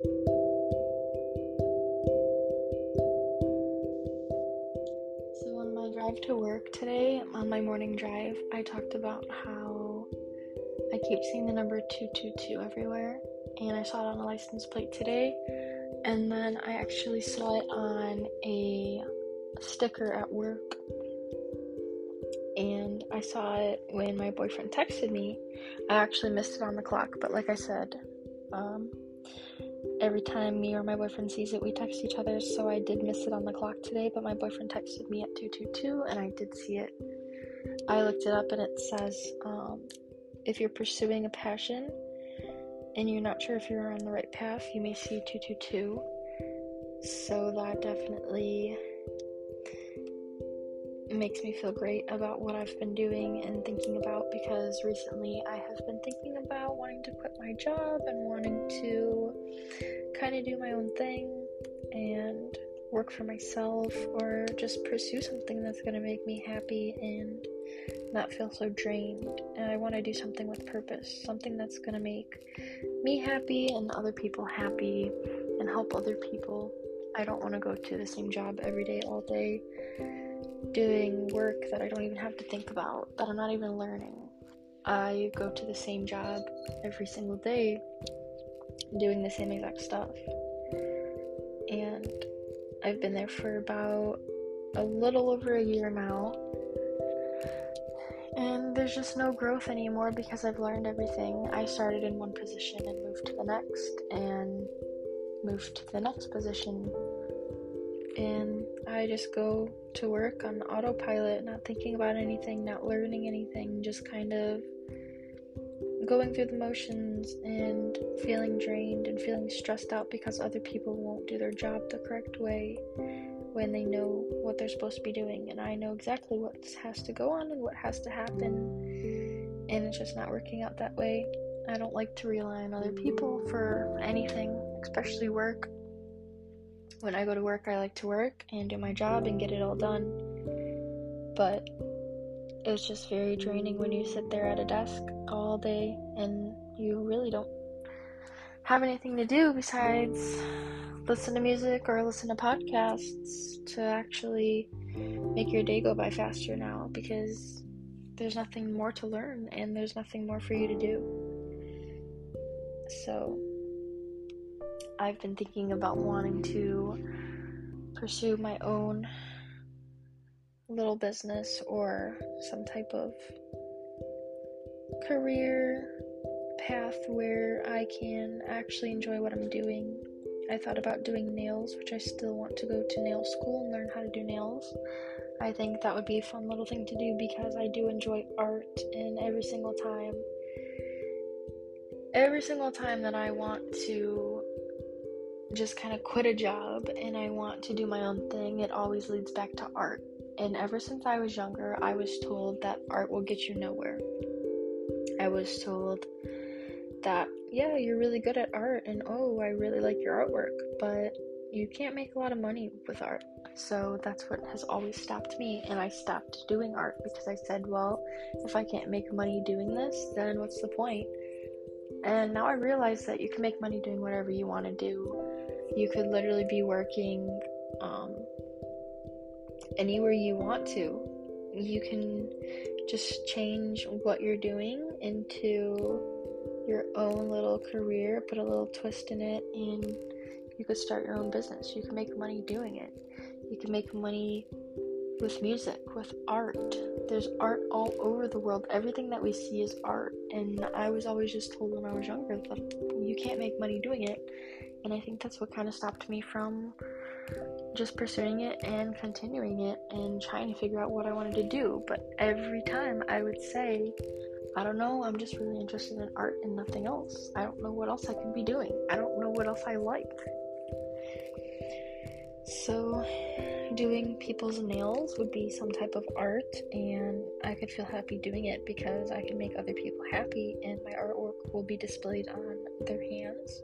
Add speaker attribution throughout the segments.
Speaker 1: So, on my drive to work today, on my morning drive, I talked about how I keep seeing the number 222 everywhere, and I saw it on a license plate today, and then I actually saw it on a sticker at work and I saw it when my boyfriend texted me. I actually missed it on the clock, but like I said, um, every time me or my boyfriend sees it, we text each other. So I did miss it on the clock today, but my boyfriend texted me at 222 and I did see it. I looked it up and it says um, if you're pursuing a passion and you're not sure if you're on the right path, you may see 222. So that definitely makes me feel great about what I've been doing and thinking about because recently I have been thinking about wanting to quit my job and wanting to kind of do my own thing and work for myself or just pursue something that's going to make me happy and not feel so drained. And I want to do something with purpose, something that's going to make me happy and other people happy and help other people. I don't want to go to the same job every day, all day doing work that I don't even have to think about, that I'm not even learning. I go to the same job every single day, doing the same exact stuff. And I've been there for about a little over a year now. And there's just no growth anymore because I've learned everything. I started in one position and moved to the next, and moved to the next position and I just go to work on autopilot, not thinking about anything, not learning anything, just kind of going through the motions and feeling drained and feeling stressed out because other people won't do their job the correct way when they know what they're supposed to be doing. And I know exactly what has to go on and what has to happen, and it's just not working out that way. I don't like to rely on other people for anything, especially work when I go to work, I like to work and do my job and get it all done. But it's just very draining when you sit there at a desk all day and you really don't have anything to do besides listen to music or listen to podcasts to actually make your day go by faster now because there's nothing more to learn and there's nothing more for you to do. So, I've been thinking about wanting to pursue my own little business or some type of career path where I can actually enjoy what I'm doing. I thought about doing nails, which I still want to go to nail school and learn how to do nails. I think that would be a fun little thing to do because I do enjoy art, and every single time, every single time that I want to just kind of quit a job and I want to do my own thing, it always leads back to art. And ever since I was younger, I was told that art will get you nowhere. I was told that, yeah, you're really good at art, and oh, I really like your artwork, but you can't make a lot of money with art. So that's what has always stopped me, and I stopped doing art because I said, well, if I can't make money doing this, then what's the point? And now I realize that you can make money doing whatever you want to do you could literally be working um, anywhere you want to. You can just change what you're doing into your own little career, put a little twist in it, and you could start your own business. You can make money doing it. You can make money with music, with art. There's art all over the world. Everything that we see is art. And I was always just told when I was younger that you can't make money doing it. And I think that's what kind of stopped me from just pursuing it and continuing it and trying to figure out what I wanted to do. But every time I would say, I don't know, I'm just really interested in art and nothing else. I don't know what else I could be doing. I don't know what else I like. So, doing people's nails would be some type of art, and I could feel happy doing it because I can make other people happy, and my artwork will be displayed on their hands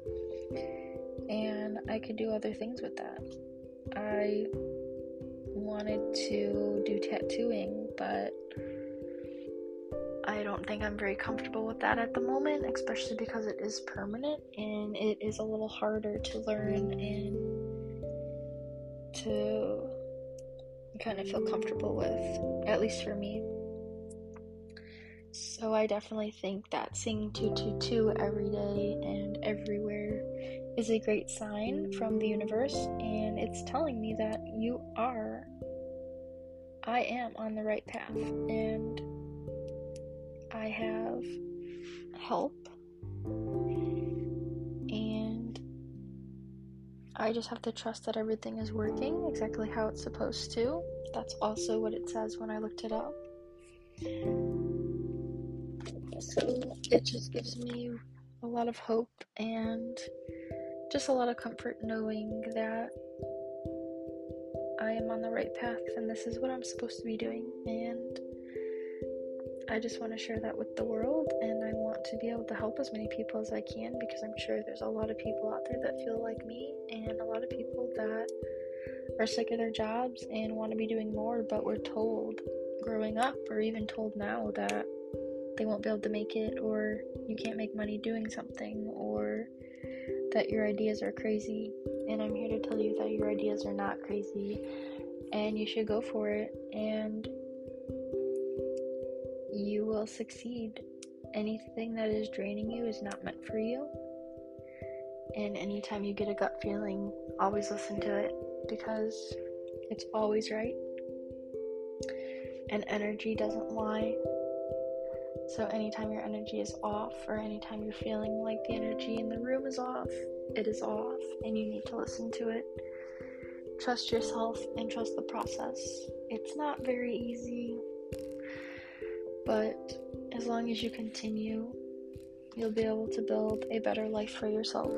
Speaker 1: and I could do other things with that. I wanted to do tattooing, but I don't think I'm very comfortable with that at the moment, especially because it is permanent and it is a little harder to learn and to kind of feel comfortable with, at least for me. So I definitely think that seeing 222 every day and everywhere is a great sign from the universe, and it's telling me that you are, I am on the right path, and I have help, I just have to trust that everything is working exactly how it's supposed to. That's also what it says when I looked it up. So it just gives me a lot of hope and just a lot of comfort knowing that I am on the right path and this is what I'm supposed to be doing. And I just want to share that with the world and I want to be able to help as many people as I can because I'm sure there's a lot of people out there that feel like me and a lot of people that are sick of their jobs and want to be doing more, but we're told growing up or even told now that they won't be able to make it or you can't make money doing something or that your ideas are crazy, and I'm here to tell you that your ideas are not crazy and you should go for it and you will succeed. Anything that is draining you is not meant for you. And anytime you get a gut feeling, always listen to it because it's always right. And energy doesn't lie. So, anytime your energy is off, or anytime you're feeling like the energy in the room is off, it is off, and you need to listen to it. Trust yourself and trust the process. It's not very easy, but as long as you continue, you'll be able to build a better life for yourself.